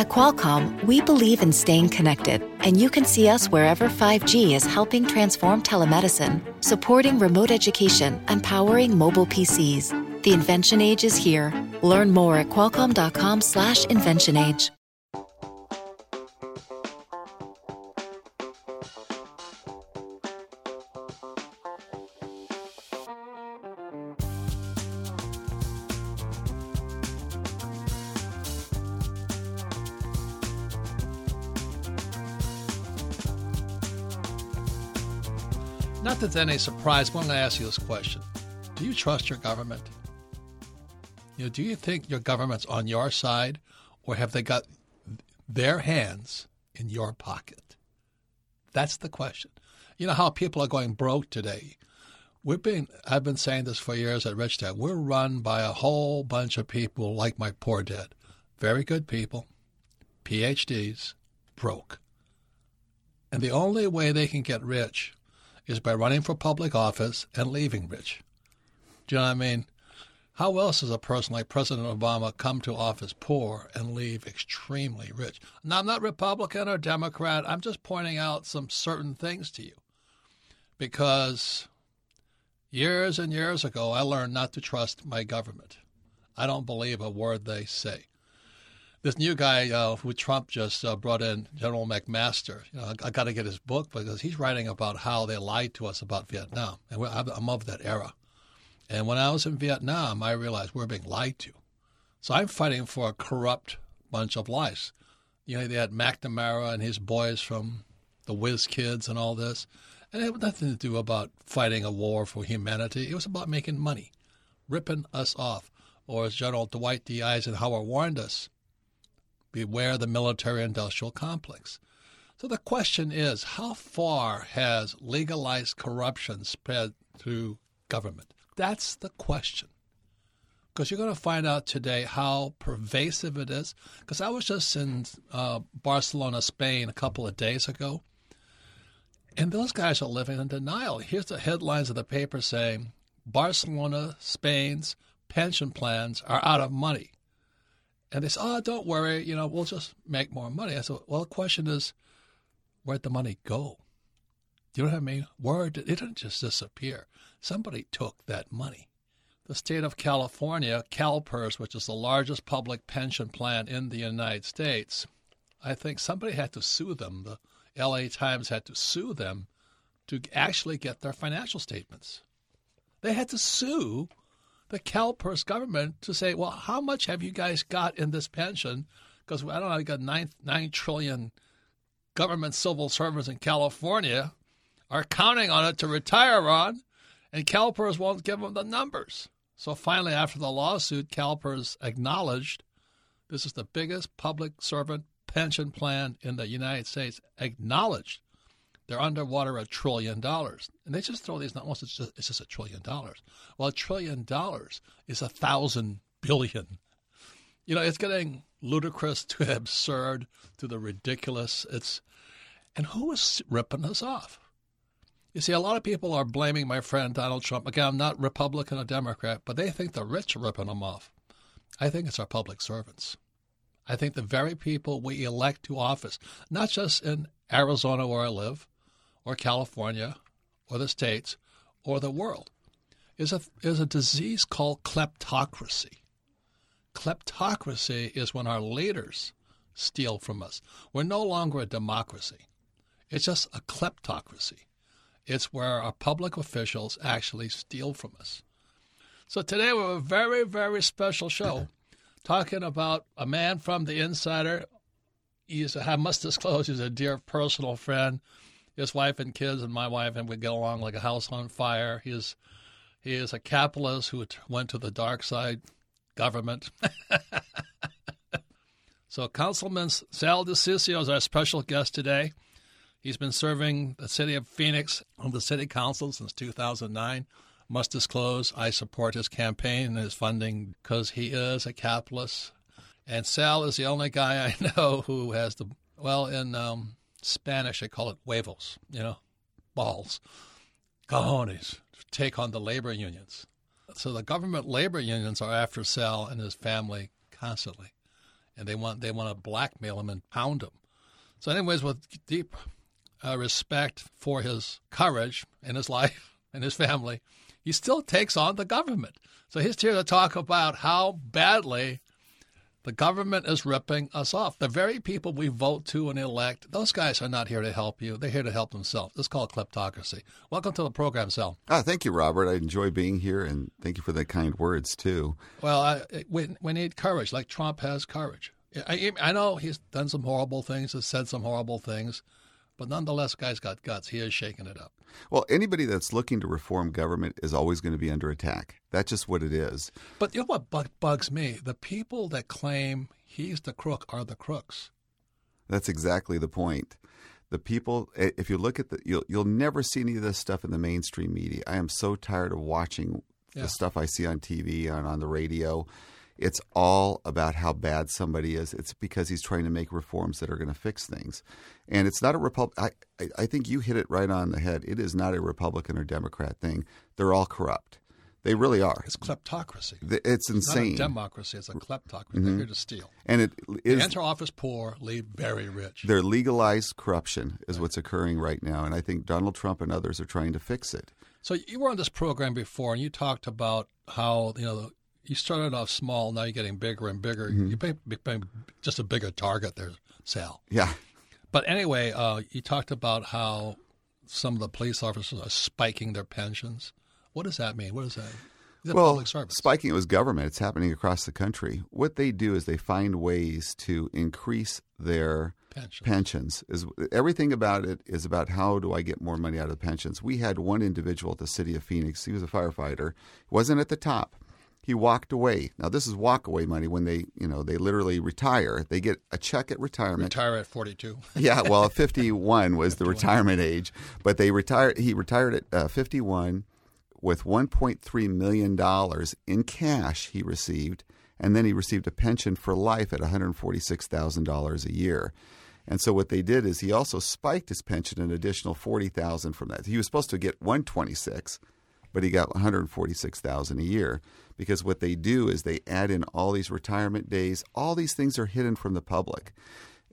At Qualcomm, we believe in staying connected, and you can see us wherever 5G is helping transform telemedicine, supporting remote education, and powering mobile PCs. The invention age is here. Learn more at qualcomm.com/inventionage. That it's surprise, I'm going to ask you this question. Do you trust your government? You know, do you think your government's on your side, or have they got their hands in your pocket? That's the question. You know how people are going broke today. We've been I've been saying this for years at Rich Dad. We're run by a whole bunch of people like my poor dad. Very good people, PhDs, broke. And the only way they can get rich is by running for public office and leaving rich. Do you know what I mean? How else does a person like President Obama come to office poor and leave extremely rich? Now, I'm not Republican or Democrat. I'm just pointing out some certain things to you. Because years and years ago, I learned not to trust my government. I don't believe a word they say this new guy uh, who Trump just uh, brought in, General McMaster. You know, I, I got to get his book because he's writing about how they lied to us about Vietnam, and I'm of that era. And when I was in Vietnam, I realized we we're being lied to. So I'm fighting for a corrupt bunch of lies. You know, they had McNamara and his boys from the Whiz Kids and all this. And it had nothing to do about fighting a war for humanity. It was about making money, ripping us off. Or as General Dwight D. Eisenhower warned us, Beware the military industrial complex. So the question is how far has legalized corruption spread through government? That's the question. Because you're going to find out today how pervasive it is. Because I was just in uh, Barcelona, Spain a couple of days ago, and those guys are living in denial. Here's the headlines of the paper saying Barcelona, Spain's pension plans are out of money. And they said, oh, don't worry, you know, we'll just make more money. I said, well, the question is, where'd the money go? Do you know what I mean? Where did, it didn't just disappear. Somebody took that money. The state of California, CalPERS, which is the largest public pension plan in the United States, I think somebody had to sue them. The LA Times had to sue them to actually get their financial statements. They had to sue the CalPERS government to say, well, how much have you guys got in this pension? Because I don't know, you got nine nine trillion government civil servants in California are counting on it to retire on, and CalPERS won't give them the numbers. So finally, after the lawsuit, CalPERS acknowledged this is the biggest public servant pension plan in the United States. Acknowledged they're underwater a trillion dollars. And they just throw these numbers, it's just, it's just a trillion dollars. Well, a trillion dollars is a thousand billion. You know, it's getting ludicrous to absurd to the ridiculous. It's and who is ripping us off? You see, a lot of people are blaming my friend Donald Trump. Again, I'm not Republican or Democrat, but they think the rich are ripping them off. I think it's our public servants. I think the very people we elect to office, not just in Arizona where I live, or California or the states or the world is a, is a disease called kleptocracy. Kleptocracy is when our leaders steal from us. We're no longer a democracy. It's just a kleptocracy. It's where our public officials actually steal from us. So today we have a very, very special show talking about a man from the insider. He's, I must disclose, he's a dear personal friend his wife and kids and my wife and we get along like a house on fire. He is he is a capitalist who went to the dark side government. so Councilman Sal DiCiccio is our special guest today. He's been serving the city of Phoenix on the city council since 2009. Must disclose, I support his campaign and his funding because he is a capitalist. And Sal is the only guy I know who has the, well, in um, Spanish, they call it huevos, you know, balls, cojones, take on the labor unions. So the government labor unions are after Sal and his family constantly. and they want they want to blackmail him and pound him. So, anyways, with deep uh, respect for his courage in his life and his family, he still takes on the government. So he's here to talk about how badly the government is ripping us off. The very people we vote to and elect, those guys are not here to help you. They're here to help themselves. It's called kleptocracy. Welcome to the program, Sal. Ah, thank you, Robert. I enjoy being here, and thank you for the kind words, too. Well, I, we, we need courage, like Trump has courage. I, I know he's done some horrible things, has said some horrible things, but nonetheless, guy's got guts. He is shaking it up. Well, anybody that's looking to reform government is always going to be under attack. That's just what it is. But you know what bugs me? The people that claim he's the crook are the crooks. That's exactly the point. The people, if you look at the, you'll you'll never see any of this stuff in the mainstream media. I am so tired of watching yeah. the stuff I see on TV and on the radio. It's all about how bad somebody is. It's because he's trying to make reforms that are going to fix things. And it's not a Republic. I, I think you hit it right on the head. It is not a Republican or Democrat thing. They're all corrupt. They really are. It's kleptocracy. It's insane. It's democracy. It's a kleptocracy. Mm-hmm. They're here to steal. And it is enter office poor, leave very rich. Their legalized corruption is right. what's occurring right now, and I think Donald Trump and others are trying to fix it. So you were on this program before, and you talked about how you know you started off small, now you're getting bigger and bigger. Mm-hmm. You became just a bigger target there, Sal. Yeah. But anyway, uh, you talked about how some of the police officers are spiking their pensions. What does that mean? What is that? that well, spiking it was government. It's happening across the country. What they do is they find ways to increase their pensions. pensions. Is everything about it is about how do I get more money out of the pensions? We had one individual at the city of Phoenix. He was a firefighter. He wasn't at the top he walked away. Now this is walkaway money when they, you know, they literally retire. They get a check at retirement. Retire at 42. yeah, well, 51 was the retirement age, but they retired he retired at uh, 51 with 1.3 million dollars in cash he received and then he received a pension for life at $146,000 a year. And so what they did is he also spiked his pension an additional 40,000 from that. He was supposed to get 126, but he got 146,000 a year because what they do is they add in all these retirement days. All these things are hidden from the public.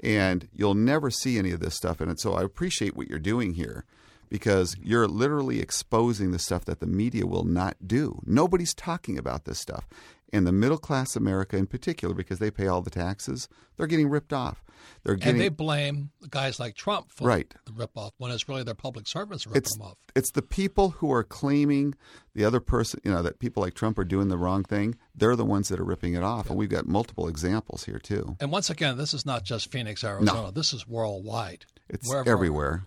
And you'll never see any of this stuff in it. So I appreciate what you're doing here because you're literally exposing the stuff that the media will not do. Nobody's talking about this stuff and the middle class America in particular, because they pay all the taxes, they're getting ripped off. They're getting, and they blame guys like Trump for right. the rip off when it's really their public servants ripping it's, them off. It's the people who are claiming the other person, you know, that people like Trump are doing the wrong thing. They're the ones that are ripping it off, yeah. and we've got multiple examples here too. And once again, this is not just Phoenix, Arizona. No. This is worldwide. It's everywhere.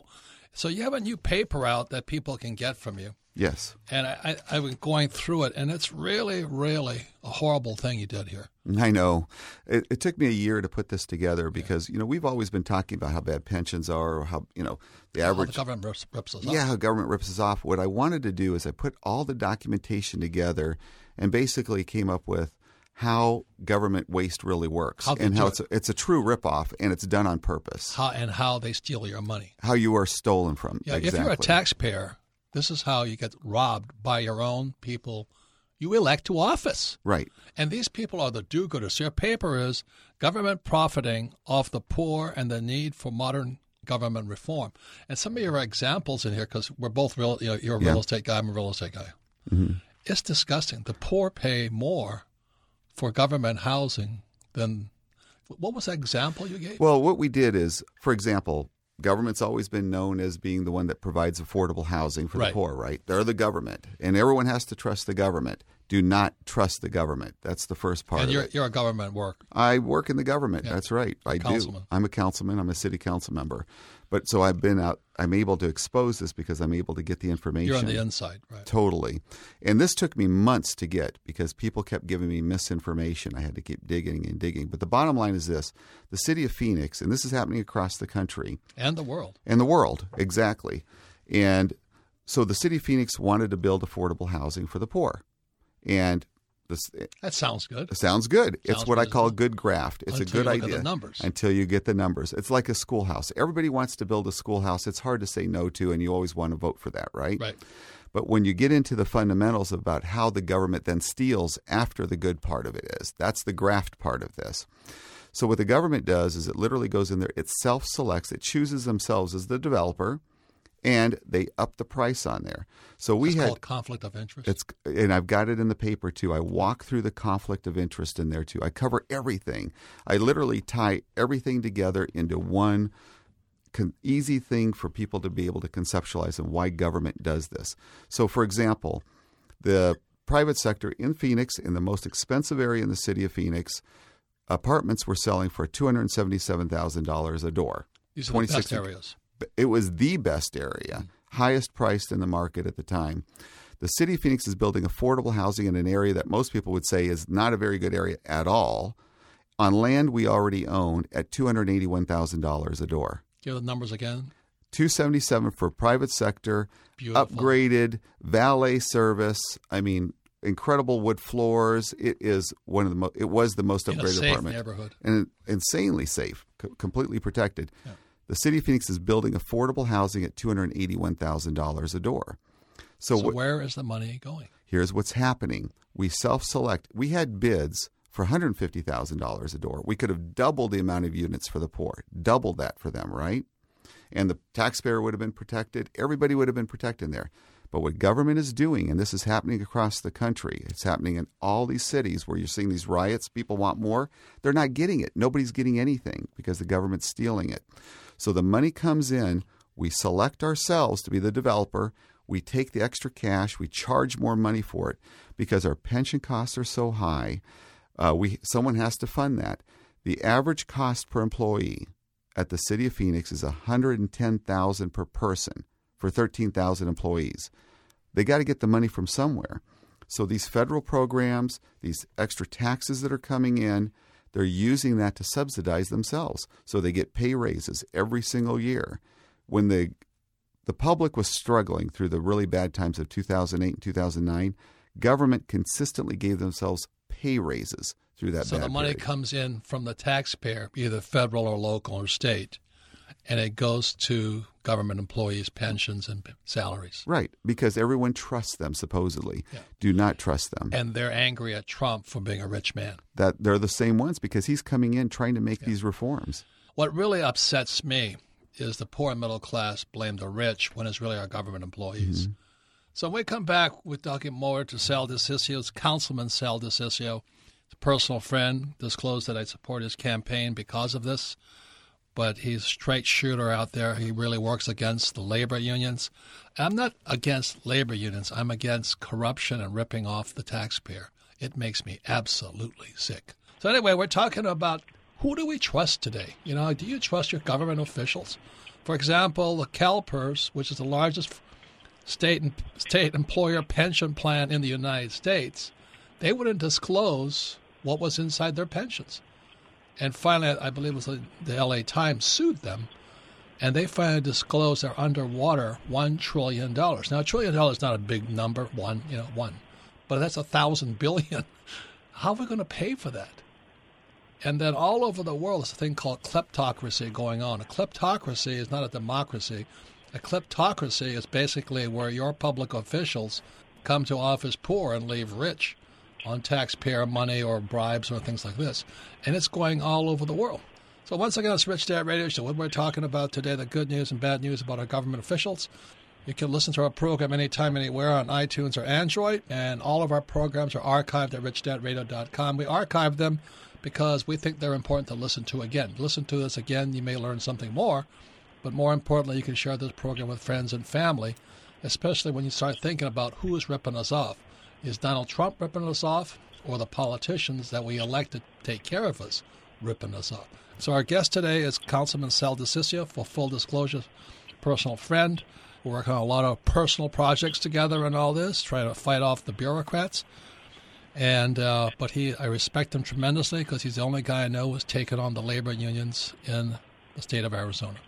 So you have a new paper out that people can get from you. Yes. And I, I, have been going through it, and it's really, really a horrible thing you did here. I know. It, it took me a year to put this together because, yeah. you know, we've always been talking about how bad pensions are or how, you know, the average. How the government rips, rips us off. Yeah, how government rips us off. What I wanted to do is I put all the documentation together and basically came up with how government waste really works how and how it's a, it's a true ripoff and it's done on purpose. How, and how they steal your money. How you are stolen from. Yeah, exactly. if you're a taxpayer, this is how you get robbed by your own people you elect to office. Right. And these people are the do gooders. Your paper is government profiting off the poor and the need for modern government reform. And some of your examples in here, because we're both real, you know, you're a yeah. real estate guy, I'm a real estate guy. Mm-hmm. It's disgusting. The poor pay more for government housing than. What was that example you gave? Well, what we did is, for example, government's always been known as being the one that provides affordable housing for right. the poor, right? They're the government, and everyone has to trust the government. Do not trust the government. That's the first part. And you're, you're a government work. I work in the government. Yeah. That's right. I councilman. do. I'm a councilman. I'm a city council member. But so I've been out. I'm able to expose this because I'm able to get the information. You're on the inside, right? Totally. And this took me months to get because people kept giving me misinformation. I had to keep digging and digging. But the bottom line is this: the city of Phoenix, and this is happening across the country and the world, and the world exactly. And so the city of Phoenix wanted to build affordable housing for the poor, and this, eh, that sounds good. Sounds good. Sounds it's what I call good. good graft. It's Until a good idea. numbers. Until you get the numbers. It's like a schoolhouse. Everybody wants to build a schoolhouse. It's hard to say no to, and you always want to vote for that, right? Right. But when you get into the fundamentals about how the government then steals after the good part of it is, that's the graft part of this. So what the government does is it literally goes in there, it self selects, it chooses themselves as the developer, and they up the price on there. So we It's had called conflict of interest. it's and I've got it in the paper too. I walk through the conflict of interest in there too. I cover everything. I literally tie everything together into one con- easy thing for people to be able to conceptualize and why government does this. So, for example, the private sector in Phoenix, in the most expensive area in the city of Phoenix, apartments were selling for two hundred seventy-seven thousand dollars a door. These are the best areas. It was the best area, highest priced in the market at the time. The city of Phoenix is building affordable housing in an area that most people would say is not a very good area at all, on land we already own at two hundred eighty-one thousand dollars a door. Give the numbers again. Two seventy-seven for private sector, Beautiful. upgraded valet service. I mean, incredible wood floors. It is one of the mo- it was the most upgraded safe apartment neighborhood. and insanely safe, co- completely protected. The city of Phoenix is building affordable housing at two hundred eighty-one thousand dollars a door. So, So what, where is the money going? here's what's happening: we self-select. We had bids for one hundred fifty thousand dollars a door. We could have doubled the amount of units for the poor, doubled that for them, right? And the taxpayer would have been protected. Everybody would have been protected there. But what government is doing, and this is happening across the country, it's happening in all these cities where you're seeing these riots, people want more. They're not getting it. Nobody's getting anything because the government's stealing it. So the money comes in, we select ourselves to be the developer, we take the extra cash, we charge more money for it because our pension costs are so high. Uh, we someone has to fund that. The average cost per employee at the city of Phoenix is 110,000 per person for 13,000 employees. They got to get the money from somewhere. So these federal programs, these extra taxes that are coming in, they're using that to subsidize themselves. So they get pay raises every single year. When the the public was struggling through the really bad times of 2008 and 2009, government consistently gave themselves pay raises through that So the money period. comes in from the taxpayer, either federal or local or state, and it goes to government employees' pensions and salaries. Right, because everyone trusts them supposedly. Do not trust them. And they're angry at Trump for being a rich man. that they're the same ones because he's coming in trying to make these reforms. What really upsets me is the poor and middle class blame the rich when it's really our government employees. Mm-hmm. So when we come back, we're talking more to Sal DiCiccio's Councilman Sal DiCiccio, a personal friend, disclosed that I support his campaign because of this. But he's a straight shooter out there. He really works against the labor unions. I'm not against labor unions. I'm against corruption and ripping off the taxpayer. It makes me absolutely sick. So anyway, we're talking about who do we trust today? You know, do you trust your government officials? For example, the CalPERS, which is the largest state state employer pension plan in the United States, they wouldn't disclose what was inside their pensions. And finally, I believe it was the, LA Times sued them, and they finally disclosed they're underwater one trillion dollars. Now, a trillion dollars is not a big number, one, you know, one, but that's a thousand billion. How are we going to pay for that? And then all over the world, there's a thing called kleptocracy going on. A kleptocracy is not a democracy. A kleptocracy is basically where your public officials come to office poor and leave rich on taxpayer money or bribes or things like this. And it's going all over the world. So once again, it's Rich Dad Radio Show. What we're talking about today, the good news and bad news about our government officials. You can listen to our program anytime, anywhere on iTunes or Android, and all of our programs are archived at richdadradio.com. We archive them because we think they're important to listen to again. Listen to this again, you may learn something more, but more importantly, you can share this program with friends and family, especially when you start thinking about who is ripping us off. Is Donald Trump ripping us off, or the politicians that we elect to take care of us ripping us off? So our guest today is Councilman Sal DiCiccio, for full disclosure, personal friend. We're working on a lot of personal projects together and all this, trying to fight off the bureaucrats. And uh, but he, I respect him tremendously because he's the only guy I know who's taken on the labor unions in the state of Arizona.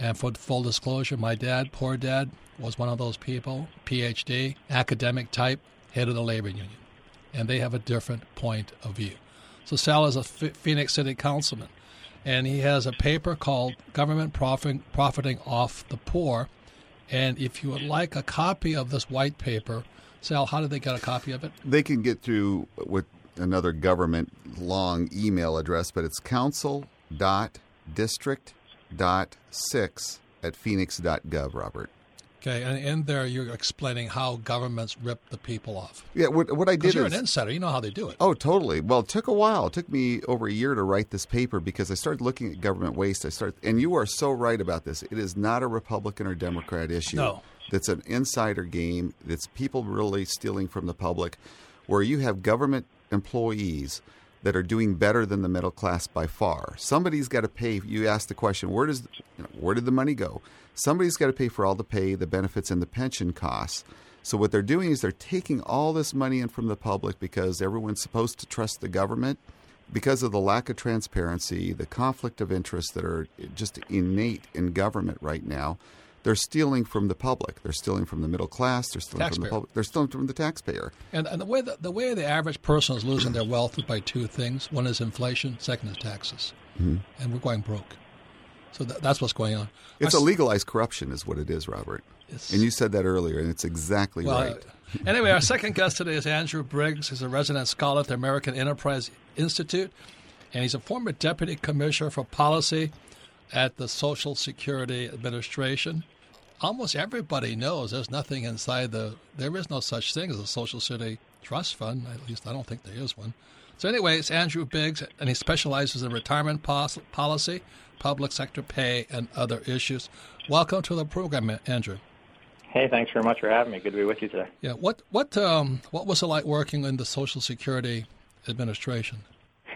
And for full disclosure, my dad, poor dad, was one of those people, PhD, academic type, head of the labor union, and they have a different point of view. So Sal is a Phoenix City councilman, and he has a paper called "Government Profiting, Profiting Off the Poor." And if you would like a copy of this white paper, Sal, how do they get a copy of it? They can get through with another government long email address, but it's council.district.6 at phoenix.gov, Robert. Okay, and in there you're explaining how governments rip the people off. Yeah, what, what I did Because you're is an insider, you know how they do it. Oh, totally. Well, it took a while. It took me over a year to write this paper because I started looking at government waste. I started, and you are so right about this. It is not a Republican or Democrat issue. No. That's an insider game. That's people really stealing from the public, where you have government employees that are doing better than the middle class by far. Somebody's got to pay. You ask the question, where does you know, where did the money go? Somebody's got to pay for all the pay, the benefits, and the pension costs. So what they're doing is they're taking all this money in from the public because everyone's supposed to trust the government. Because of the lack of transparency, the conflict of interest that are just innate in government right now, they're stealing from the public. They're stealing from the middle class. They're stealing from the Taxpayer. public. They're stealing from the taxpayer. And, and the way the, the way the average person is losing their wealth is by two things. One is inflation. Second is taxes. Mm-hmm. And we're going broke. So that, that's what's going on. It's I a legalized corruption, is what it is, Robert. And you said that earlier, and it's exactly Well, right. uh, anyway, our second guest today is Andrew Biggs. He's a resident scholar at the American Enterprise Institute, and he's a former deputy commissioner for policy at the Social Security Administration. Almost everybody knows there's nothing inside the. There is no such thing as a Social Security Trust Fund. At least I don't think there is one. So anyway, it's Andrew Biggs, and he specializes in retirement policy, public sector pay, and other issues. Welcome to the program, Andrew. Hey, thanks very much for having me. Good to be with you today. Yeah. What what um what was it like working in the Social Security Administration?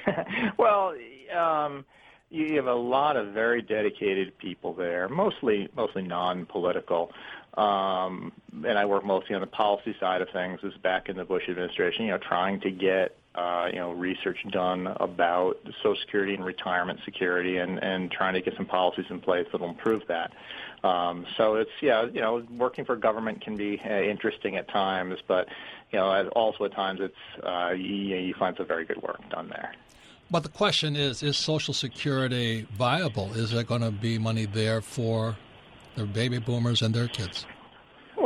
well, um, you have a lot of very dedicated people there, mostly mostly non-political. Um, and I work mostly on the policy side of things. This is back in the Bush administration, you know, trying to get uh, you know research done about Social Security and retirement security, and and trying to get some policies in place that will improve that. Um, so it's yeah, you know, working for government can be uh, interesting at times, but you know, also at times it's uh, you, you find some very good work done there. But the question is: Is Social Security viable? Is there going to be money there for the baby boomers and their kids?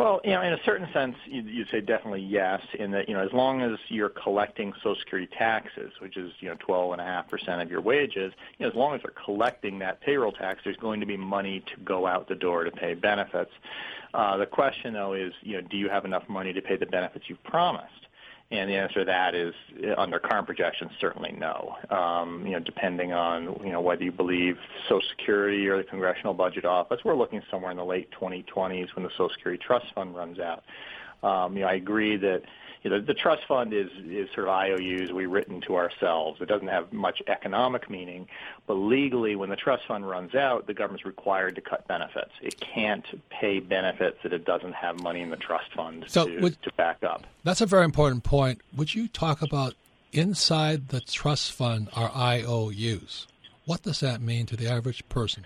Well, you know, in a certain sense, you'd, you'd say definitely yes. In that, you know, as long as you're collecting Social Security taxes, which is you know twelve and a half percent of your wages, you know, as long as they're collecting that payroll tax, there's going to be money to go out the door to pay benefits. Uh, the question, though, is you know, do you have enough money to pay the benefits you've promised? And the answer to that is, under current projections, certainly no. Um, you know, depending on you know whether you believe Social Security or the Congressional Budget Office, we're looking somewhere in the late 2020s when the Social Security Trust Fund runs out. Um, you know, I agree that you know, the trust fund is is sort of IOUs we written to ourselves. It doesn't have much economic meaning, but legally, when the trust fund runs out, the government's required to cut benefits. It can't pay benefits that it doesn't have money in the trust fund So to, would- to back up. That's a very important point. Would you talk about inside the trust fund are IOUs? What does that mean to the average person?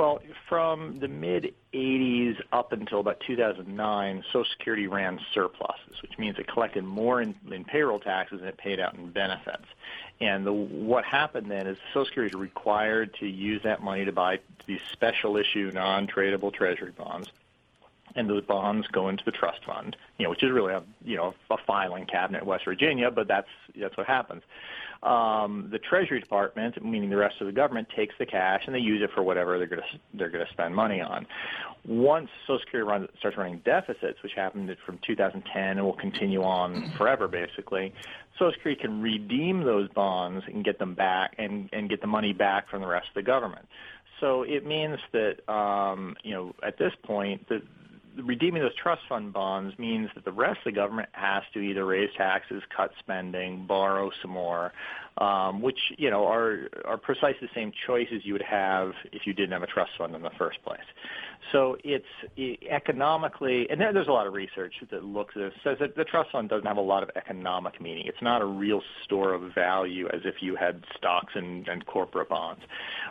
Well, from the mid 80s up until about 2009, Social Security ran surpluses, which means it collected more in, in payroll taxes than it paid out in benefits. And the, what happened then is Social Security is required to use that money to buy these special issue non-tradable treasury bonds. And those bonds go into the trust fund, you know, which is really a you know a filing cabinet in West Virginia, but that's that's what happens. Um, the Treasury Department, meaning the rest of the government, takes the cash and they use it for whatever they're going to they're going to spend money on. Once Social Security runs, starts running deficits, which happened from 2010 and will continue on forever, basically, Social Security can redeem those bonds and get them back and and get the money back from the rest of the government. So it means that um, you know at this point the redeeming those trust fund bonds means that the rest of the government has to either raise taxes, cut spending, borrow some more, um, which you know are are precisely the same choices you would have if you didn't have a trust fund in the first place. So it's it, economically, and there, there's a lot of research that looks at says that the trust fund doesn't have a lot of economic meaning. It's not a real store of value as if you had stocks and, and corporate bonds,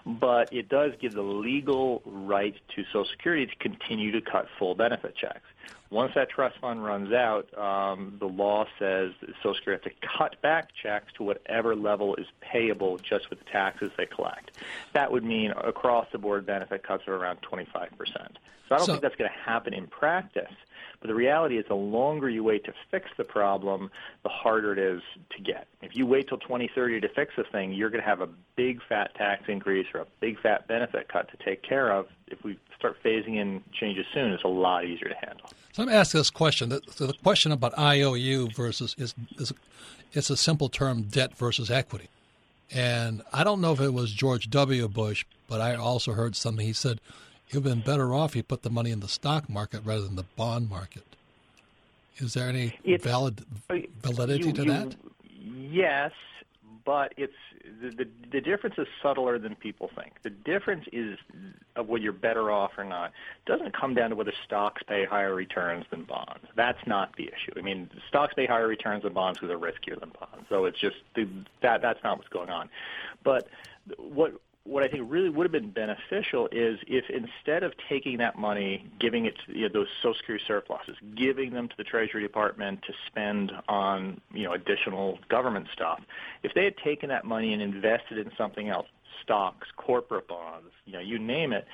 but it does give the legal right to Social Security to continue to cut full benefit checks. Once that trust fund runs out, um, the law says that Social Security has to cut back checks to whatever level is payable just with the taxes they collect. That would mean across the board benefit cuts of around 25%. So I don't So- think that's going to happen in practice. But the reality is, the longer you wait to fix the problem, the harder it is to get. If you wait till 2030 to fix a thing, you're going to have a big fat tax increase or a big fat benefit cut to take care of. If we start phasing in changes soon, it's a lot easier to handle. So let me ask this question: the, the question about IOU versus is, is it's a simple term, debt versus equity. And I don't know if it was George W. Bush, but I also heard something. He said, You've been better off if you put the money in the stock market rather than the bond market. Is there any valid uh, validity you, to you, that? Yes, but it's the, the the difference is subtler than people think. The difference is of whether you're better off or not. It doesn't come down to whether stocks pay higher returns than bonds. That's not the issue. I mean, stocks pay higher returns than bonds because they're riskier than bonds. So it's just the, that that's not what's going on. But what what I think really would have been beneficial is if instead of taking that money, giving it to you know, those Social Security surpluses, giving them to the Treasury Department to spend on you know additional government stuff, if they had taken that money and invested in something else, stocks, corporate bonds, you know, you name it,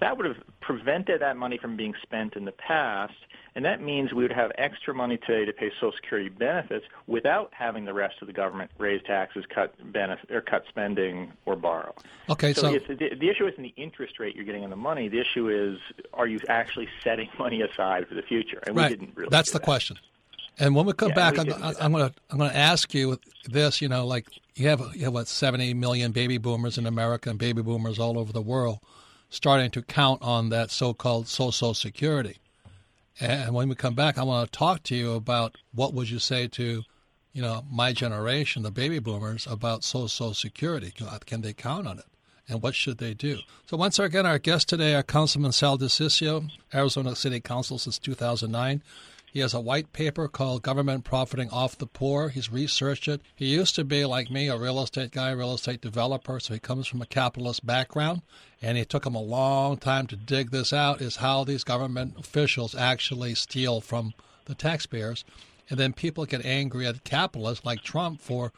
that would have prevented that money from being spent in the past and that means we would have extra money today to pay Social Security benefits without having the rest of the government raise taxes, cut benefit, or cut spending, or borrow. Okay, so, so the, the issue isn't the interest rate you're getting on the money. The issue is are you actually setting money aside for the future? And right. we didn't really. That's the that. question. And when we come yeah, back, I'm, I'm going to I'm going to ask you this. You know, like you have you have what 70 million baby boomers in America and baby boomers all over the world, starting to count on that so-called social security. And when we come back, I want to talk to you about what would you say to, you know, my generation, the baby boomers, about Social Security. Can they count on it? And what should they do? So once again, our guest today, our Councilman Sal DiCiccio, Arizona City Council since 2009. He has a white paper called Government Profiting Off the Poor. He's researched it. He used to be, like me, a real estate guy, real estate developer, so he comes from a capitalist background. And it took him a long time to dig this out is how these government officials actually steal from the taxpayers. And then people get angry at capitalists like Trump for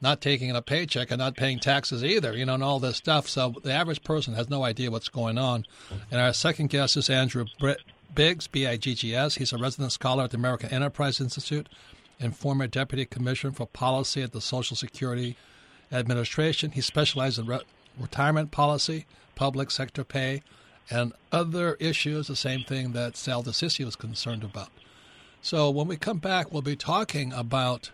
not taking a paycheck and not paying taxes either, you know, and all this stuff. So the average person has no idea what's going on. And our second guest is Andrew Britt. Biggs, B I G G S. He's a resident scholar at the American Enterprise Institute and former deputy commissioner for policy at the Social Security Administration. He specializes in re- retirement policy, public sector pay, and other issues, the same thing that Sal DiCiccio is concerned about. So when we come back, we'll be talking about,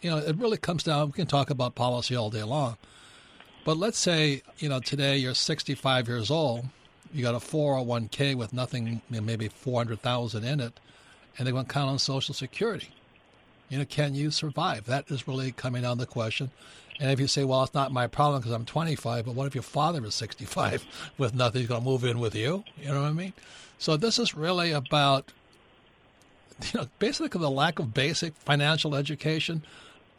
you know, it really comes down, we can talk about policy all day long. But let's say, you know, today you're 65 years old you got a 401k with nothing, maybe 400,000 in it, and they want to count on Social Security. You know, can you survive? That is really coming down the question. And if you say, well, it's not my problem because I'm 25, but what if your father is 65 with nothing? He's going to move in with you. You know what I mean? So this is really about, you know, basically the lack of basic financial education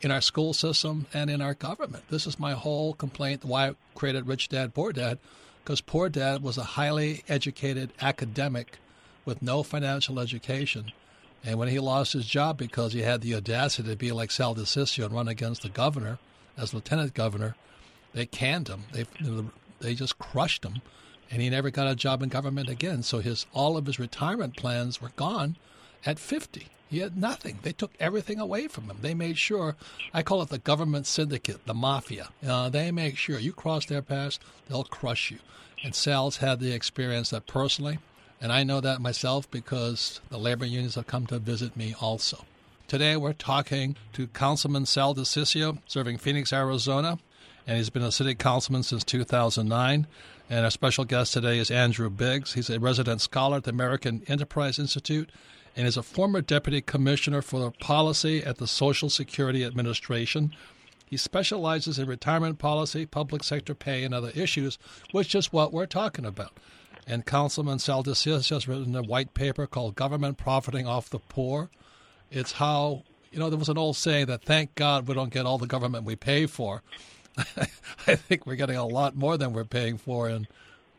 in our school system and in our government. This is my whole complaint. Why I created Rich Dad Poor Dad because poor dad was a highly educated academic with no financial education. And when he lost his job because he had the audacity to be like Sal DiCiccio and run against the governor as lieutenant governor, they canned him. They they just crushed him, and he never got a job in government again. So his all of his retirement plans were gone at 50. He had nothing. They took everything away from him. They made sure, I call it the government syndicate, the mafia. Uh, they make sure you cross their path, they'll crush you. And Sal's had the experience that personally, and I know that myself because the labor unions have come to visit me also. Today we're talking to Councilman Sal DiCiccio, serving Phoenix, Arizona, and he's been a city councilman since 2009. And our special guest today is Andrew Biggs. He's a resident scholar at the American Enterprise Institute and is a former deputy commissioner for policy at the Social Security Administration. He specializes in retirement policy, public sector pay, and other issues, which is what we're talking about. And Councilman Sal DiCiccio has written a white paper called Government Profiting Off the Poor. It's how, you know, there was an old saying that thank God we don't get all the government we pay for. I think we're getting a lot more than we're paying for in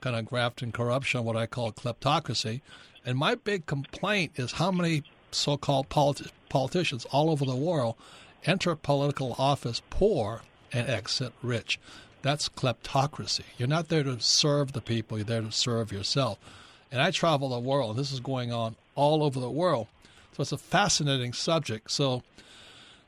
kind of graft and corruption, what I call kleptocracy. And my big complaint is how many so called politi- politicians all over the world enter political office poor and exit rich. That's kleptocracy. You're not there to serve the people, you're there to serve yourself. And I travel the world, and this is going on all over the world. So it's a fascinating subject. So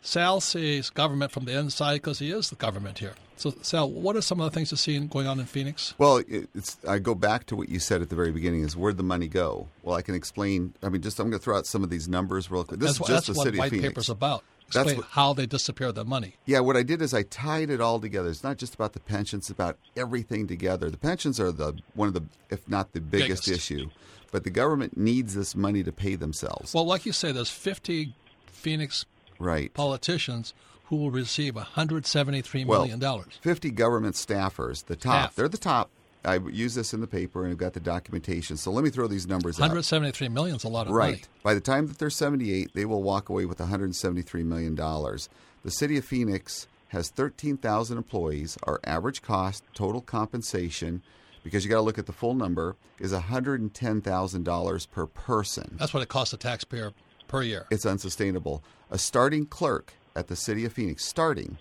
Sal sees government from the inside because he is the government here. So, Sal, what are some of the things you're seeing going on in Phoenix? Well, it's I go back to what you said at the very beginning: is where'd the money go? Well, I can explain. I mean, just I'm going to throw out some of these numbers real quick. This that's, is just the city of Phoenix. paper's about. Explain what, how they disappear the money. Yeah, what I did is I tied it all together. It's not just about the pensions; it's about everything together. The pensions are the one of the, if not the biggest, Biggest. issue. But the government needs this money to pay themselves. Well, like you say, there's 50 Phoenix right. politicians who will receive 173 Well, million dollars. 50 government staffers, the top. Half. They're the top. I use this in the paper and I've got the documentation. So let me throw these numbers out. 173 million is a lot of Right. money. By the time that they're 78, they will walk away with 173 million dollars. The city of Phoenix has 13,000 employees. Our average cost, total compensation, because you got to look at the full number, is $110,000 per person. That's what it costs the taxpayer per year. It's unsustainable. A starting clerk at the city of Phoenix, starting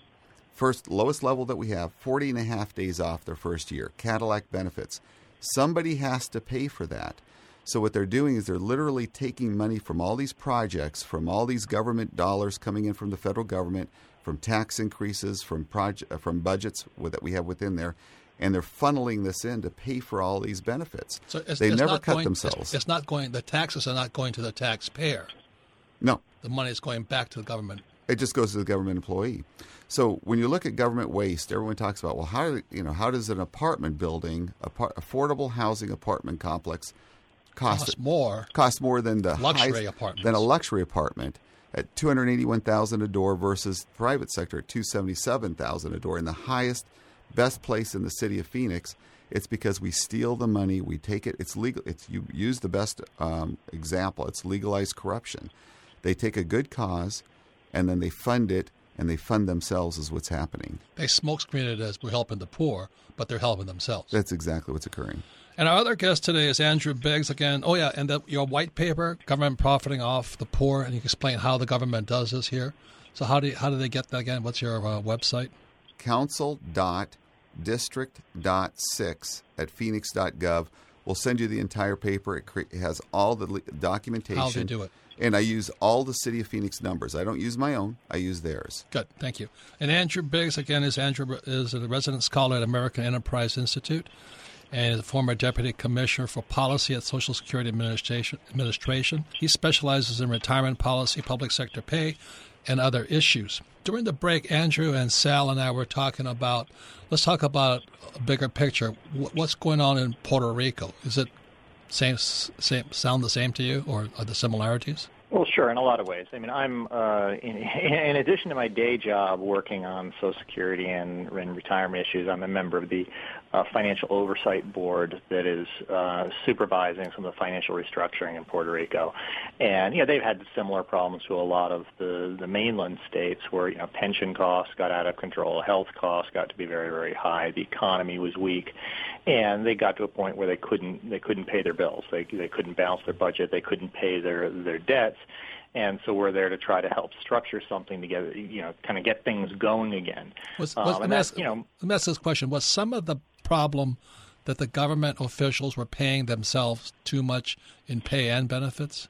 first lowest level that we have, 40 and a half days off their first year, Cadillac benefits. Somebody has to pay for that. So what they're doing is they're literally taking money from all these projects, from all these government dollars coming in from the federal government, from tax increases, from project, uh, from budgets that we have within there, and they're funneling this in to pay for all these benefits. So it's, they it's never cut going, themselves. It's, it's not going. The taxes are not going to the taxpayer. No, The money is going back to the government. It just goes to the government employee. So when you look at government waste, everyone talks about well, how you know how does an apartment building, apart, affordable housing apartment complex, cost Costs more. cost more than the Luxury apartments. than a luxury apartment at two hundred eighty one thousand a door versus private sector at two seventy seven thousand a door. In the highest, best place in the city of Phoenix, it's because we steal the money, we take it. It's legal. It's you use the best um, example. It's legalized corruption. They take a good cause, and then they fund it, and they fund themselves. Is what's happening. They smokescreen it as we're helping the poor, but they're helping themselves. That's exactly what's occurring. And our other guest today is Andrew Biggs again. Oh yeah, and the, your white paper, government profiting off the poor, and you explain how the government does this here. So how do you, how do they get that again? What's your uh, website? council dot district dot six at phoenix dot gov will send you the entire paper it, cre- it has all the documentation How they do it. And i use all the city of phoenix numbers i don't use my own i use theirs Good, thank you. And Andrew Biggs again is Andrew is a resident scholar at American Enterprise Institute, and is a former deputy commissioner for policy at Social Security Administration. Administration. He specializes in retirement policy, public sector pay, and other issues. During the break, Andrew and Sal and I were talking about. Let's talk about a bigger picture. What's going on in Puerto Rico? Is it same, same sound the same to you, or are the similarities? Well, sure, in a lot of ways. I mean, I'm uh, in, in addition to my day job working on Social Security and, and retirement issues, I'm a member of the uh, Financial Oversight Board that is uh, supervising some of the financial restructuring in Puerto Rico. And you know, they've had similar problems to a lot of the the mainland states, where you know pension costs got out of control, health costs got to be very very high, the economy was weak, and they got to a point where they couldn't they couldn't pay their bills, they they couldn't balance their budget, they couldn't pay their their debts and so we're there to try to help structure something to get you know kind of get things going again. Was, Um, was, and let, me ask, you know, let me ask this question. Was some of the problem that the government officials were paying themselves too much in pay and benefits?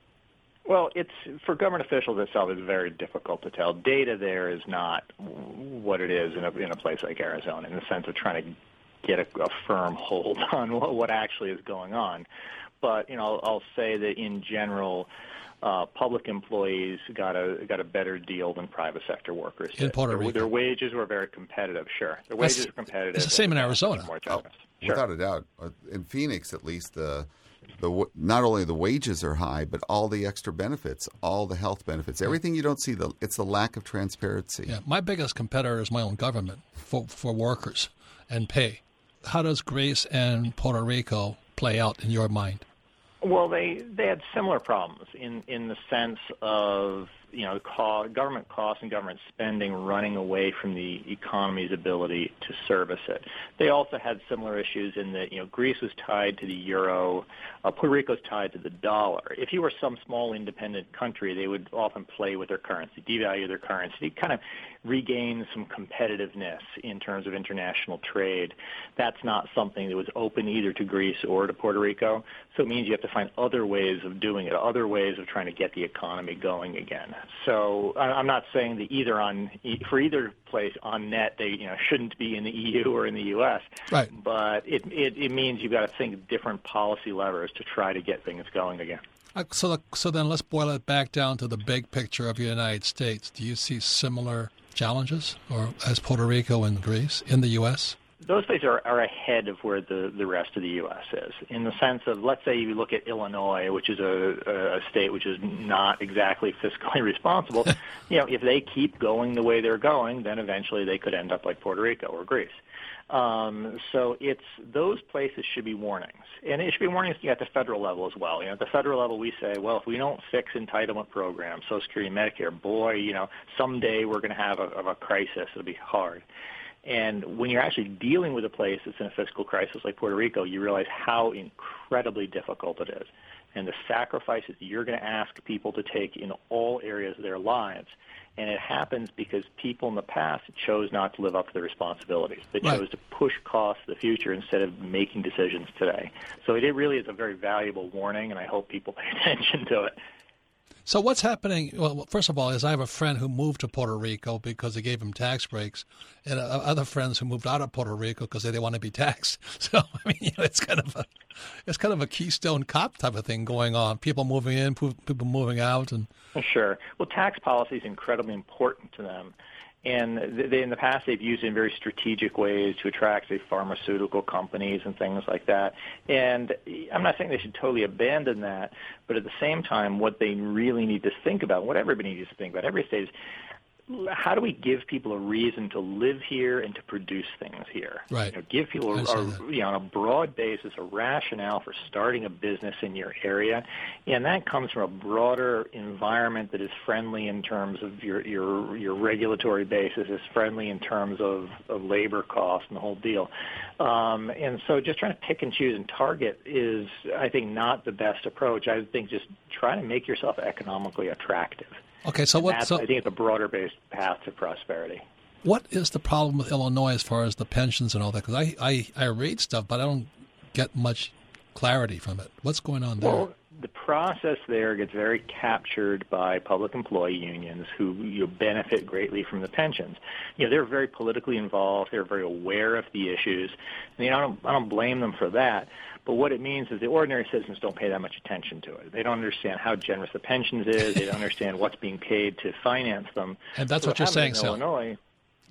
Well, it's for government officials itself is very difficult to tell. Data there is not what it is in a in a place like Arizona in the sense of trying to get a, a firm hold on what, what actually is going on. But you know, I'll, I'll say that in general, uh, public employees got a got a better deal than private sector workers. In did. Puerto their, Rico. their wages were very competitive. Sure, their That's- wages were competitive. it's the same in uh, Arizona. More Oh. Sure. without a doubt Uh, in phoenix at least the the not only the wages are high but all the extra benefits all the health benefits everything you don't see the it's the lack of transparency Yeah, my biggest competitor is my own government for for workers and pay. How does Greece and Puerto Rico play out in your mind? Well, they they had similar problems in in the sense of you know co- government costs and government spending running away from the economy's ability to service it. They also had similar issues in that you know Greece was tied to the euro, uh, Puerto Rico is tied to the dollar. If you were some small independent country, they would often play with their currency, devalue their currency, kind of regain some competitiveness in terms of international trade. That's not something that was open either to Greece or to Puerto Rico. So it means you have to find other ways of doing it, other ways of trying to get the economy going again. So I'm not saying that either on for either place on net they you know shouldn't be in the EU or in the US. Right. But it it, it means you've got to think different policy levers to try to get things going again. Uh, so, so then let's boil it back down to the big picture of the United States. Do you see similar challenges, or as Puerto Rico and Greece in the U.S.? Those states are, are ahead of where the, the rest of the U.S. is, in the sense of, let's say you look at Illinois, which is a, a state which is not exactly fiscally responsible. you know, if they keep going the way they're going, then eventually they could end up like Puerto Rico or Greece. Um, so it's those places should be warnings, and it should be warnings at the federal level as well. You know, at the federal level, we say, well, if we don't fix entitlement programs, Social Security, Medicare, boy, you know, someday we're going to have a, of a crisis. It'll be hard. And when you're actually dealing with a place that's in a fiscal crisis like Puerto Rico, you realize how incredibly difficult it is, and the sacrifices you're going to ask people to take in all areas of their lives and it happens because people in the past chose not to live up to their responsibilities. They right. chose to push costs to the future instead of making decisions today. So it really is a very valuable warning, and I hope people pay attention to it. So what's happening? Well, first of all, is I have a friend who moved to Puerto Rico because they gave him tax breaks, and uh, other friends who moved out of Puerto Rico because they didn't want to be taxed. So I mean, you know, it's kind of a it's kind of a Keystone Cop type of thing going on. People moving in, people moving out, and sure. Well, tax policy is incredibly important to them. And they, in the past, they've used it in very strategic ways to attract, say, pharmaceutical companies and things like that. And I'm not saying they should totally abandon that, but at the same time, what they really need to think about, what everybody needs to think about, every state is how do we give people a reason to live here and to produce things here? Right. You know, give people, a, a, you know, on a broad basis, a rationale for starting a business in your area, and that comes from a broader environment that is friendly in terms of your your your regulatory basis, is friendly in terms of, of labor costs and the whole deal. Um, and so, just trying to pick and choose and target is, I think, not the best approach. I think just try to make yourself economically attractive. Okay, so what? So, I think it's a broader based path to prosperity. What is the problem with Illinois as far as the pensions and all that? Because I, I, I read stuff, but I don't get much clarity from it. What's going on there? Well, the process there gets very captured by public employee unions who you know, benefit greatly from the pensions. You know, they're very politically involved. They're very aware of the issues. And you know, I don't, I don't blame them for that. But what it means is the ordinary citizens don't pay that much attention to it. They don't understand how generous the pensions is. they don't understand what's being paid to finance them. And that's so what you're saying, Sal. Illinois,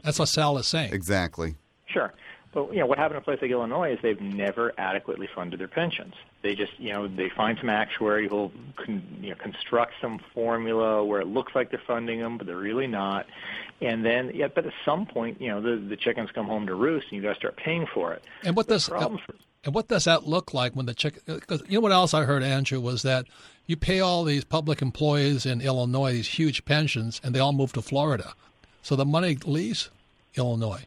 that's what Sal is saying. Exactly. Sure. But you know what happened in a place like Illinois is they've never adequately funded their pensions. They just you know they find some actuary who'll con, you know construct some formula where it looks like they're funding them, but they're really not. And then yeah, but at some point you know the the chickens come home to roost, and you got to start paying for it. And what does uh, and what does that look like when the chicken? Because you know what else I heard, Andrew, was that you pay all these public employees in Illinois these huge pensions, and they all move to Florida, so the money leaves Illinois.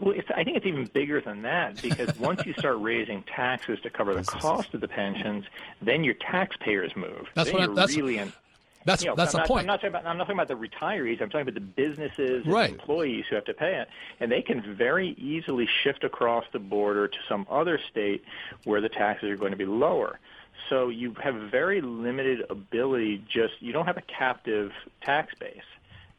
Well, I think it's even bigger than that because once you start raising taxes to cover the cost of the pensions, then your taxpayers move. That's then what you're that's, really in, that's you know, that's I'm the not, point. I'm not, talking about, I'm not talking about the retirees. I'm talking about the businesses and right. employees who have to pay it, and they can very easily shift across the border to some other state where the taxes are going to be lower. So you have very limited ability. Just you don't have a captive tax base.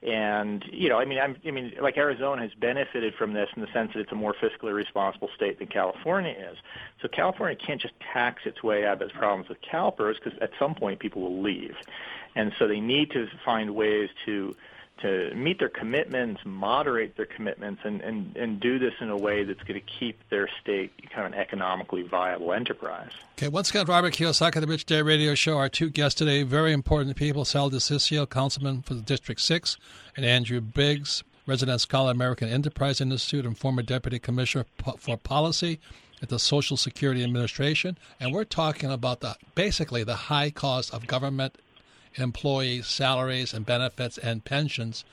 And you know, I mean, I'm, I mean, like Arizona has benefited from this in the sense that it's a more fiscally responsible state than California is. So California can't just tax its way out of its problems with CalPERS because at some point people will leave, and so they need to find ways to to meet their commitments, moderate their commitments, and, and, and do this in a way that's going to keep their state kind of an economically viable enterprise. Okay, once again, Robert Kiyosaki, the Rich Dad Radio Show. Our two guests today, very important people, Sal DiCiccio, councilman for the District 6, and Andrew Biggs, resident scholar, American Enterprise Institute, and former deputy commissioner for policy at the Social Security Administration. And we're talking about the basically the high cost of government employee salaries and benefits and pensions,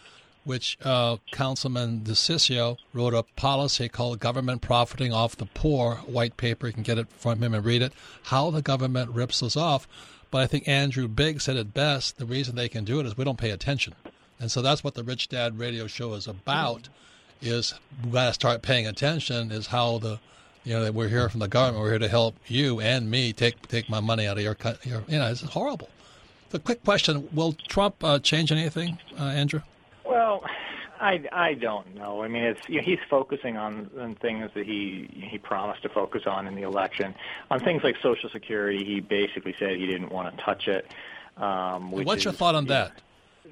which uh, Councilman DiCiccio wrote a policy called Government Profiting Off the Poor, white paper. You can get it from him and read it, how the government rips us off. But I think Andrew Biggs said it best. The reason they can do it is we don't pay attention. And so that's what the Rich Dad radio show is about, is we got to start paying attention is how the you know, that we're here from the government. We're here to help you and me take take my money out of your, your you know, it's horrible. The quick question: Will Trump uh, change anything, uh, Andrew? Well, I, I don't know. I mean, it's you know, he's focusing on, on things that he he promised to focus on in the election. On things like Social Security, he basically said he didn't want to touch it. Um, What's is, your thought on that?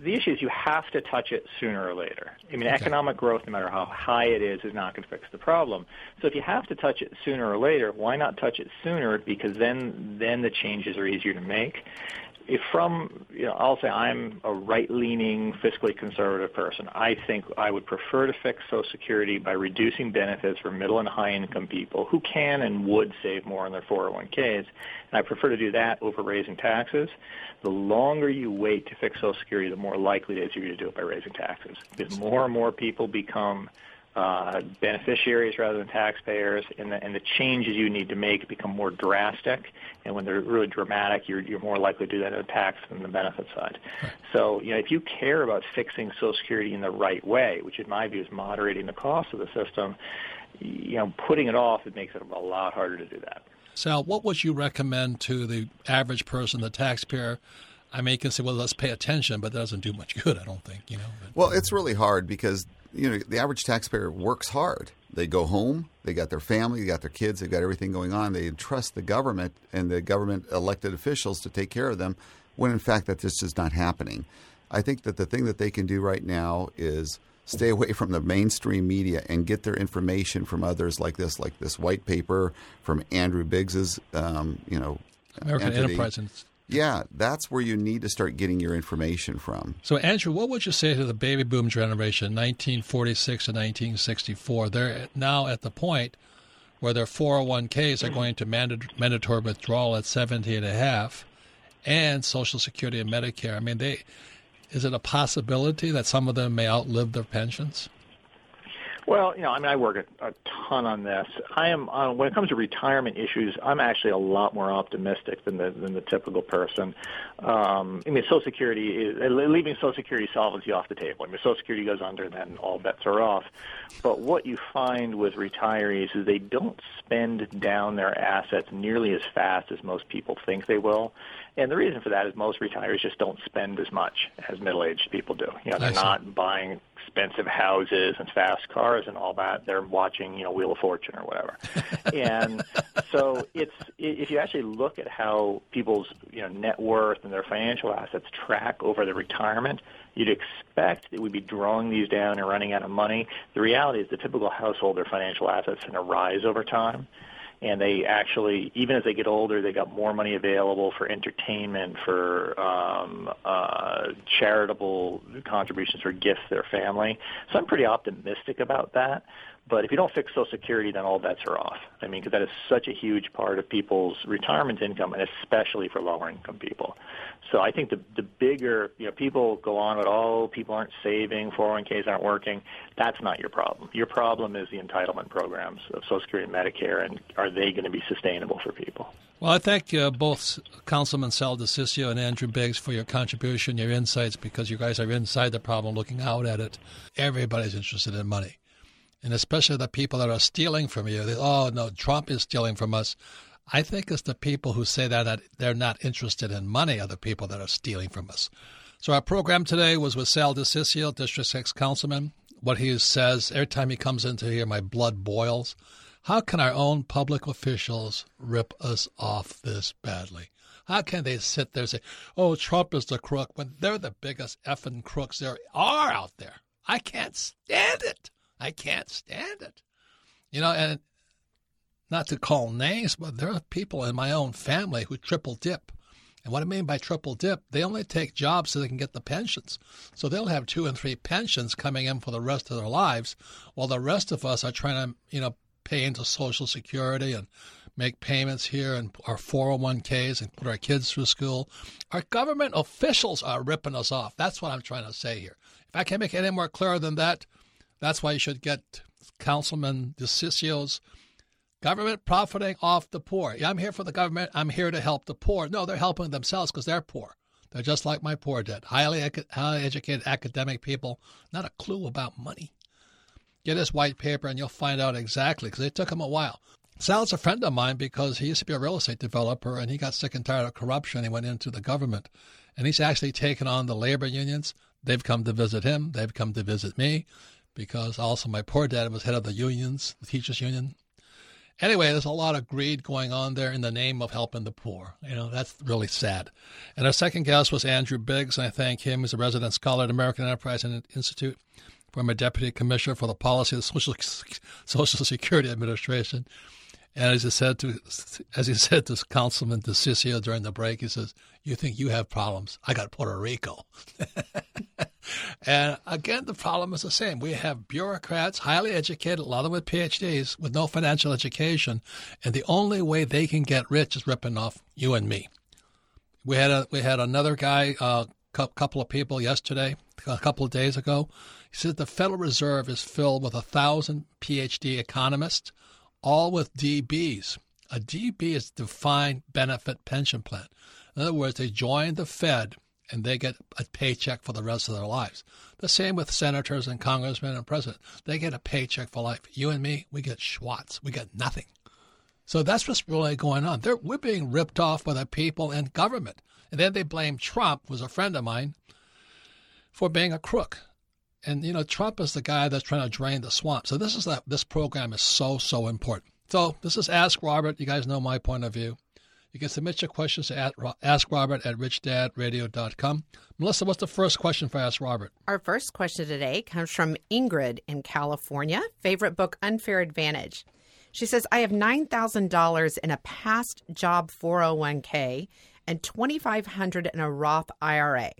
the issue is you have to touch it sooner or later. I mean, okay. economic growth, no matter how high it is, is not going to fix the problem. So if you have to touch it sooner or later, why not touch it sooner? Because then then the changes are easier to make if from you know I'll say I'm a right-leaning fiscally conservative person. I think I would prefer to fix Social Security by reducing benefits for middle and high-income people who can and would save more in their 401ks, and I prefer to do that over raising taxes. The longer you wait to fix Social Security, the more likely it is you're going to do it by raising taxes, because more and more people become uh, beneficiaries rather than taxpayers, and the, and the changes you need to make become more drastic. And when they're really dramatic, you're, you're more likely to do that in the tax than the benefit side. Right. So, you know, if you care about fixing Social Security in the right way, which in my view is moderating the cost of the system, you know, putting it off, it makes it a lot harder to do that. Sal, what would you recommend to the average person, the taxpayer? I mean, you can say, well, let's pay attention, but that doesn't do much good, I don't think, you know. But, well, it's really hard because you know, the average taxpayer works hard. They go home, they got their family, they got their kids, they've got everything going on. They entrust the government and the government elected officials to take care of them when in fact that this is not happening. I think that the thing that they can do right now is stay away from the mainstream media and get their information from others like this, like this white paper from Andrew Biggs's, um, you know, American entity. Enterprise yeah, that's where you need to start getting your information from. So, Andrew, what would you say to the baby boom generation, 1946 to 1964? They're now at the point where their 401ks are going to mandatory withdrawal at 70 and a half and Social Security and Medicare. I mean, they is it a possibility that some of them may outlive their pensions? Well, you know, I mean, I work a, a ton on this. I am uh, when it comes to retirement issues, I'm actually a lot more optimistic than the than the typical person. Um, I mean, Social Security is leaving Social Security solvency off the table. I mean, Social Security goes under, then all bets are off. But what you find with retirees is they don't spend down their assets nearly as fast as most people think they will. And the reason for that is most retirees just don't spend as much as middle-aged people do. You know, they're not buying expensive houses and fast cars and all that. They're watching, you know, Wheel of Fortune or whatever. and so it's if you actually look at how people's, you know, net worth and their financial assets track over the retirement, you'd expect that we'd be drawing these down and running out of money. The reality is the typical household, their financial assets are going to rise over time and they actually, even as they get older, they got more money available for entertainment, for um, uh, charitable contributions, for gifts to their family. So I'm pretty optimistic about that. But if you don't fix Social Security, then all bets are off. I mean, because that is such a huge part of people's retirement income, and especially for lower income people. So I think the the bigger, you know, people go on with, oh, people aren't saving, 401ks aren't working. That's not your problem. Your problem is the entitlement programs of Social Security and Medicare, and are they going to be sustainable for people? Well, I thank uh, both Councilman Sal DiCiccio and Andrew Biggs for your contribution, your insights, because you guys are inside the problem, looking out at it. Everybody's interested in money and especially the people that are stealing from you. They, oh no, Trump is stealing from us. I think it's the people who say that, they're not interested in money are the people that are stealing from us. So our program today was with Sal DiCiccio, District 6 Councilman. What he says, every time he comes into here, my blood boils. How can our own public officials rip us off this badly? How can they sit there and say, oh, Trump is the crook, when they're the biggest effing crooks there are out there? I can't stand it. I can't stand it. You know, and not to call names, but there are people in my own family who triple dip. And what I mean by triple dip, they only take jobs so they can get the pensions. So they'll have two and three pensions coming in for the rest of their lives, while the rest of us are trying to, you know, pay into Social Security and make payments here and our 401ks and put our kids through school. Our government officials are ripping us off. That's what I'm trying to say here. If I can't make it any more clear than that, that's why you should get Councilman DiCiccio's government profiting off the poor. Yeah, I'm here for the government. I'm here to help the poor. No, they're helping themselves because they're poor. They're just like my poor dad. Highly, highly educated academic people, not a clue about money. Get his white paper and you'll find out exactly because it took him a while. Sal's a friend of mine because he used to be a real estate developer and he got sick and tired of corruption. He went into the government and he's actually taken on the labor unions. They've come to visit him. They've come to visit me because also my poor dad was head of the unions, the teachers union. Anyway, there's a lot of greed going on there in the name of helping the poor. You know, that's really sad. And our second guest was Andrew Biggs. And I thank him. He's a resident scholar at American Enterprise Institute, former deputy commissioner for the policy of the Social, Social Security Administration. And as he said to as he said to Councilman DiCiccio during the break, he says, "You think you have problems? I got Puerto Rico." and again, the problem is the same. We have bureaucrats, highly educated, a lot of them with PhDs, with no financial education, and the only way they can get rich is ripping off you and me. We had a we had another guy, a uh, couple of people yesterday, a couple of days ago. He said the Federal Reserve is filled with a thousand PhD economists all with DBs. A DB is defined benefit pension plan. In other words, they join the Fed and they get a paycheck for the rest of their lives. The same with senators and congressmen and presidents. They get a paycheck for life. You and me, we get schwats. We get nothing. So that's what's really going on. They're, we're being ripped off by the people and government. And then they blame Trump, who's a friend of mine, for being a crook. And you know, Trump is the guy that's trying to drain the swamp. So this is that this program is so so important. So this is Ask Robert. You guys know my point of view. You can submit your questions to Ask Robert at richdadradio.com. Melissa, what's the first question for Ask Robert? Our first question today comes from Ingrid in California. Favorite book, Unfair Advantage. She says, I have $9,000 in a past job 401k and 2500 in a Roth IRA.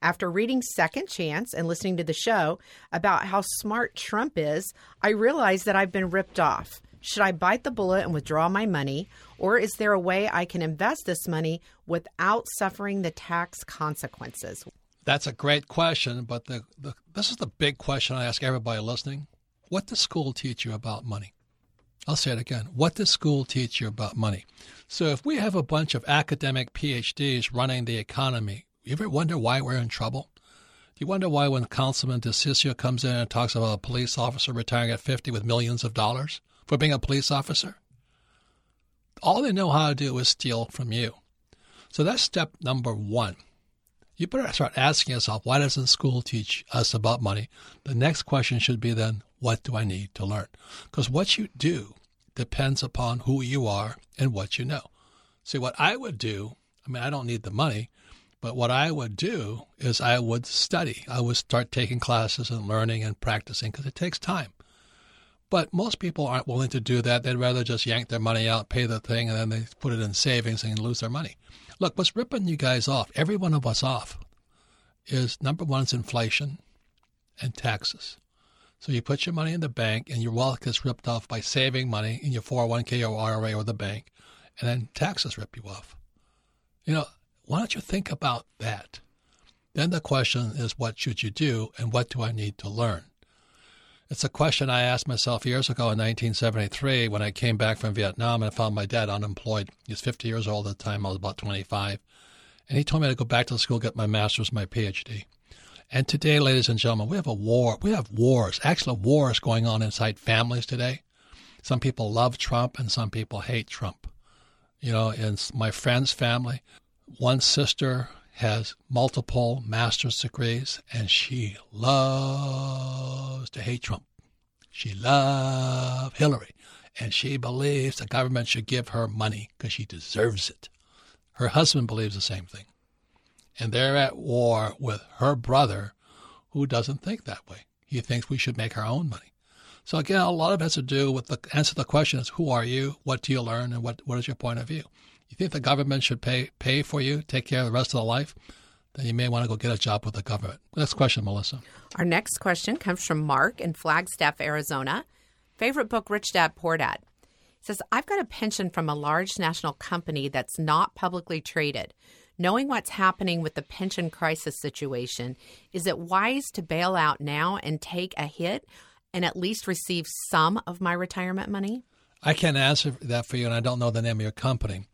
After reading Second Chance and listening to the show about how smart Trump is, I realized that I've been ripped off. Should I bite the bullet and withdraw my money, or is there a way I can invest this money without suffering the tax consequences? That's a great question, but the, the, this is the big question I ask everybody listening. What does school teach you about money? I'll say it again. What does school teach you about money? So, if we have a bunch of academic PhDs running the economy, you ever wonder why we're in trouble? Do you wonder why when Councilman DiCiccio comes in and talks about a police officer retiring at 50 with millions of dollars for being a police officer? All they know how to do is steal from you. So that's step number one. You better start asking yourself, why doesn't school teach us about money? The next question should be then, what do I need to learn? Because what you do depends upon who you are and what you know. See, what I would do, I mean, I don't need the money, but what I would do is I would study. I would start taking classes and learning and practicing because it takes time. But most people aren't willing to do that. They'd rather just yank their money out, pay the thing, and then they put it in savings and lose their money. Look, what's ripping you guys off, every one of us off, is number one is inflation and taxes. So you put your money in the bank and your wealth gets ripped off by saving money in your 401k or IRA or the bank, and then taxes rip you off. You know, why don't you think about that? Then the question is, what should you do and what do I need to learn? It's a question I asked myself years ago in 1973 when I came back from Vietnam and found my dad unemployed. He was 50 years old at the time. I was about 25. And he told me to go back to school, get my master's, my PhD. And today, ladies and gentlemen, we have a war. We have wars, actual wars going on inside families today. Some people love Trump and some people hate Trump. You know, in my friend's family, one sister has multiple master's degrees and she loves to hate Trump. She loves Hillary and she believes the government should give her money because she deserves it. Her husband believes the same thing. And they're at war with her brother who doesn't think that way. He thinks we should make our own money. So again, a lot of it has to do with the answer to the question is who are you, what do you learn, and what, what is your point of view? You think the government should pay pay for you, take care of the rest of the life, then you may want to go get a job with the government. Next question, Melissa. Our next question comes from Mark in Flagstaff, Arizona. Favorite book, Rich Dad, Poor Dad. says, I've got a pension from a large national company that's not publicly traded. Knowing what's happening with the pension crisis situation, is it wise to bail out now and take a hit and at least receive some of my retirement money? I can't answer that for you, and I don't know the name of your company.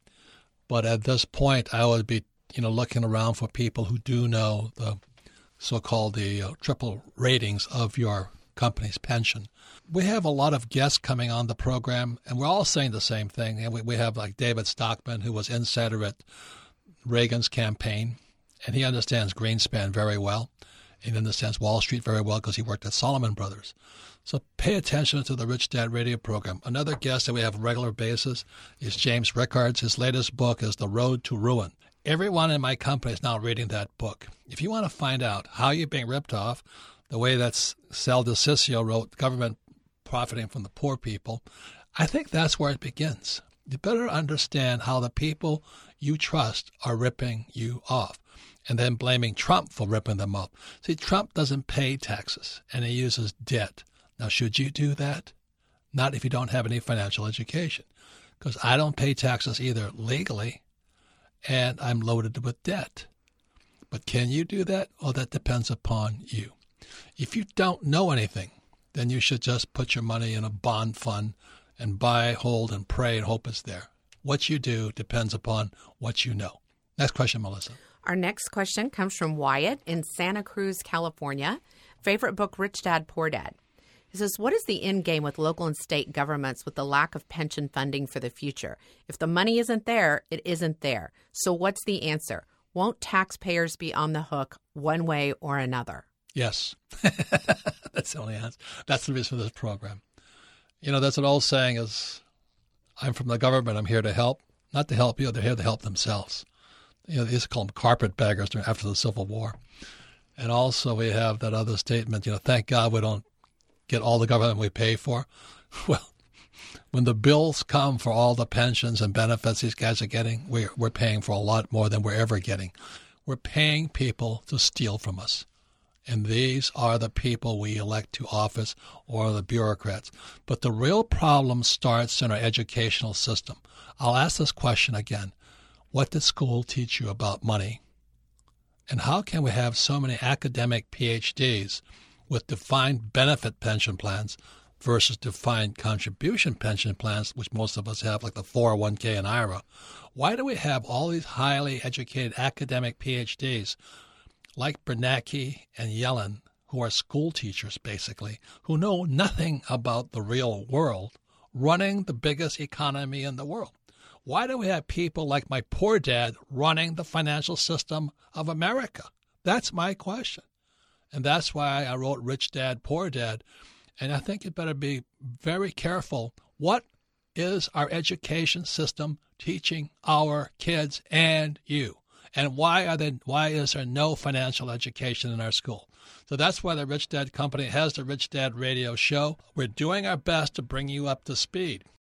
But at this point, I would be, you know, looking around for people who do know the so-called the uh, triple ratings of your company's pension. We have a lot of guests coming on the program, and we're all saying the same thing. And we, we have like David Stockman, who was insider at Reagan's campaign, and he understands Greenspan very well. He understands Wall Street very well because he worked at Salomon Brothers. So pay attention to the Rich Dad radio program. Another guest that we have regular basis is James Rickards. His latest book is The Road to Ruin. Everyone in my company is now reading that book. If you want to find out how you're being ripped off, the way that Sal DiCiccio wrote, Government Profiting from the Poor People, I think that's where it begins. You better understand how the people you trust are ripping you off and then blaming Trump for ripping them up. See, Trump doesn't pay taxes and he uses debt. Now, should you do that? Not if you don't have any financial education, because I don't pay taxes either legally and I'm loaded with debt. But can you do that? Well, that depends upon you. If you don't know anything, then you should just put your money in a bond fund and buy, hold, and pray and hope it's there. What you do depends upon what you know. Next question, Melissa. Our next question comes from Wyatt in Santa Cruz, California. Favorite book, Rich Dad, Poor Dad. He says, What is the end game with local and state governments with the lack of pension funding for the future? If the money isn't there, it isn't there. So what's the answer? Won't taxpayers be on the hook one way or another? Yes. that's the only answer. That's the reason for this program. You know, that's an old saying is I'm from the government, I'm here to help. Not to help you, they're here to help themselves. You know, they used to call them carpetbaggers after the Civil War. And also we have that other statement, you know, thank God we don't get all the government we pay for. Well, when the bills come for all the pensions and benefits these guys are getting, we're, we're paying for a lot more than we're ever getting. We're paying people to steal from us. And these are the people we elect to office or the bureaucrats. But the real problem starts in our educational system. I'll ask this question again What does school teach you about money? And how can we have so many academic PhDs with defined benefit pension plans versus defined contribution pension plans, which most of us have, like the 401k and IRA. Why do we have all these highly educated academic PhDs like Bernanke and Yellen, who are school teachers basically, who know nothing about the real world, running the biggest economy in the world? Why do we have people like my poor dad running the financial system of America? That's my question. And that's why I wrote Rich Dad, Poor Dad. And I think you better be very careful. What is our education system teaching our kids and you? And why are there, why is there no financial education in our school? So that's why the Rich Dad Company has the Rich Dad Radio Show. We're doing our best to bring you up to speed.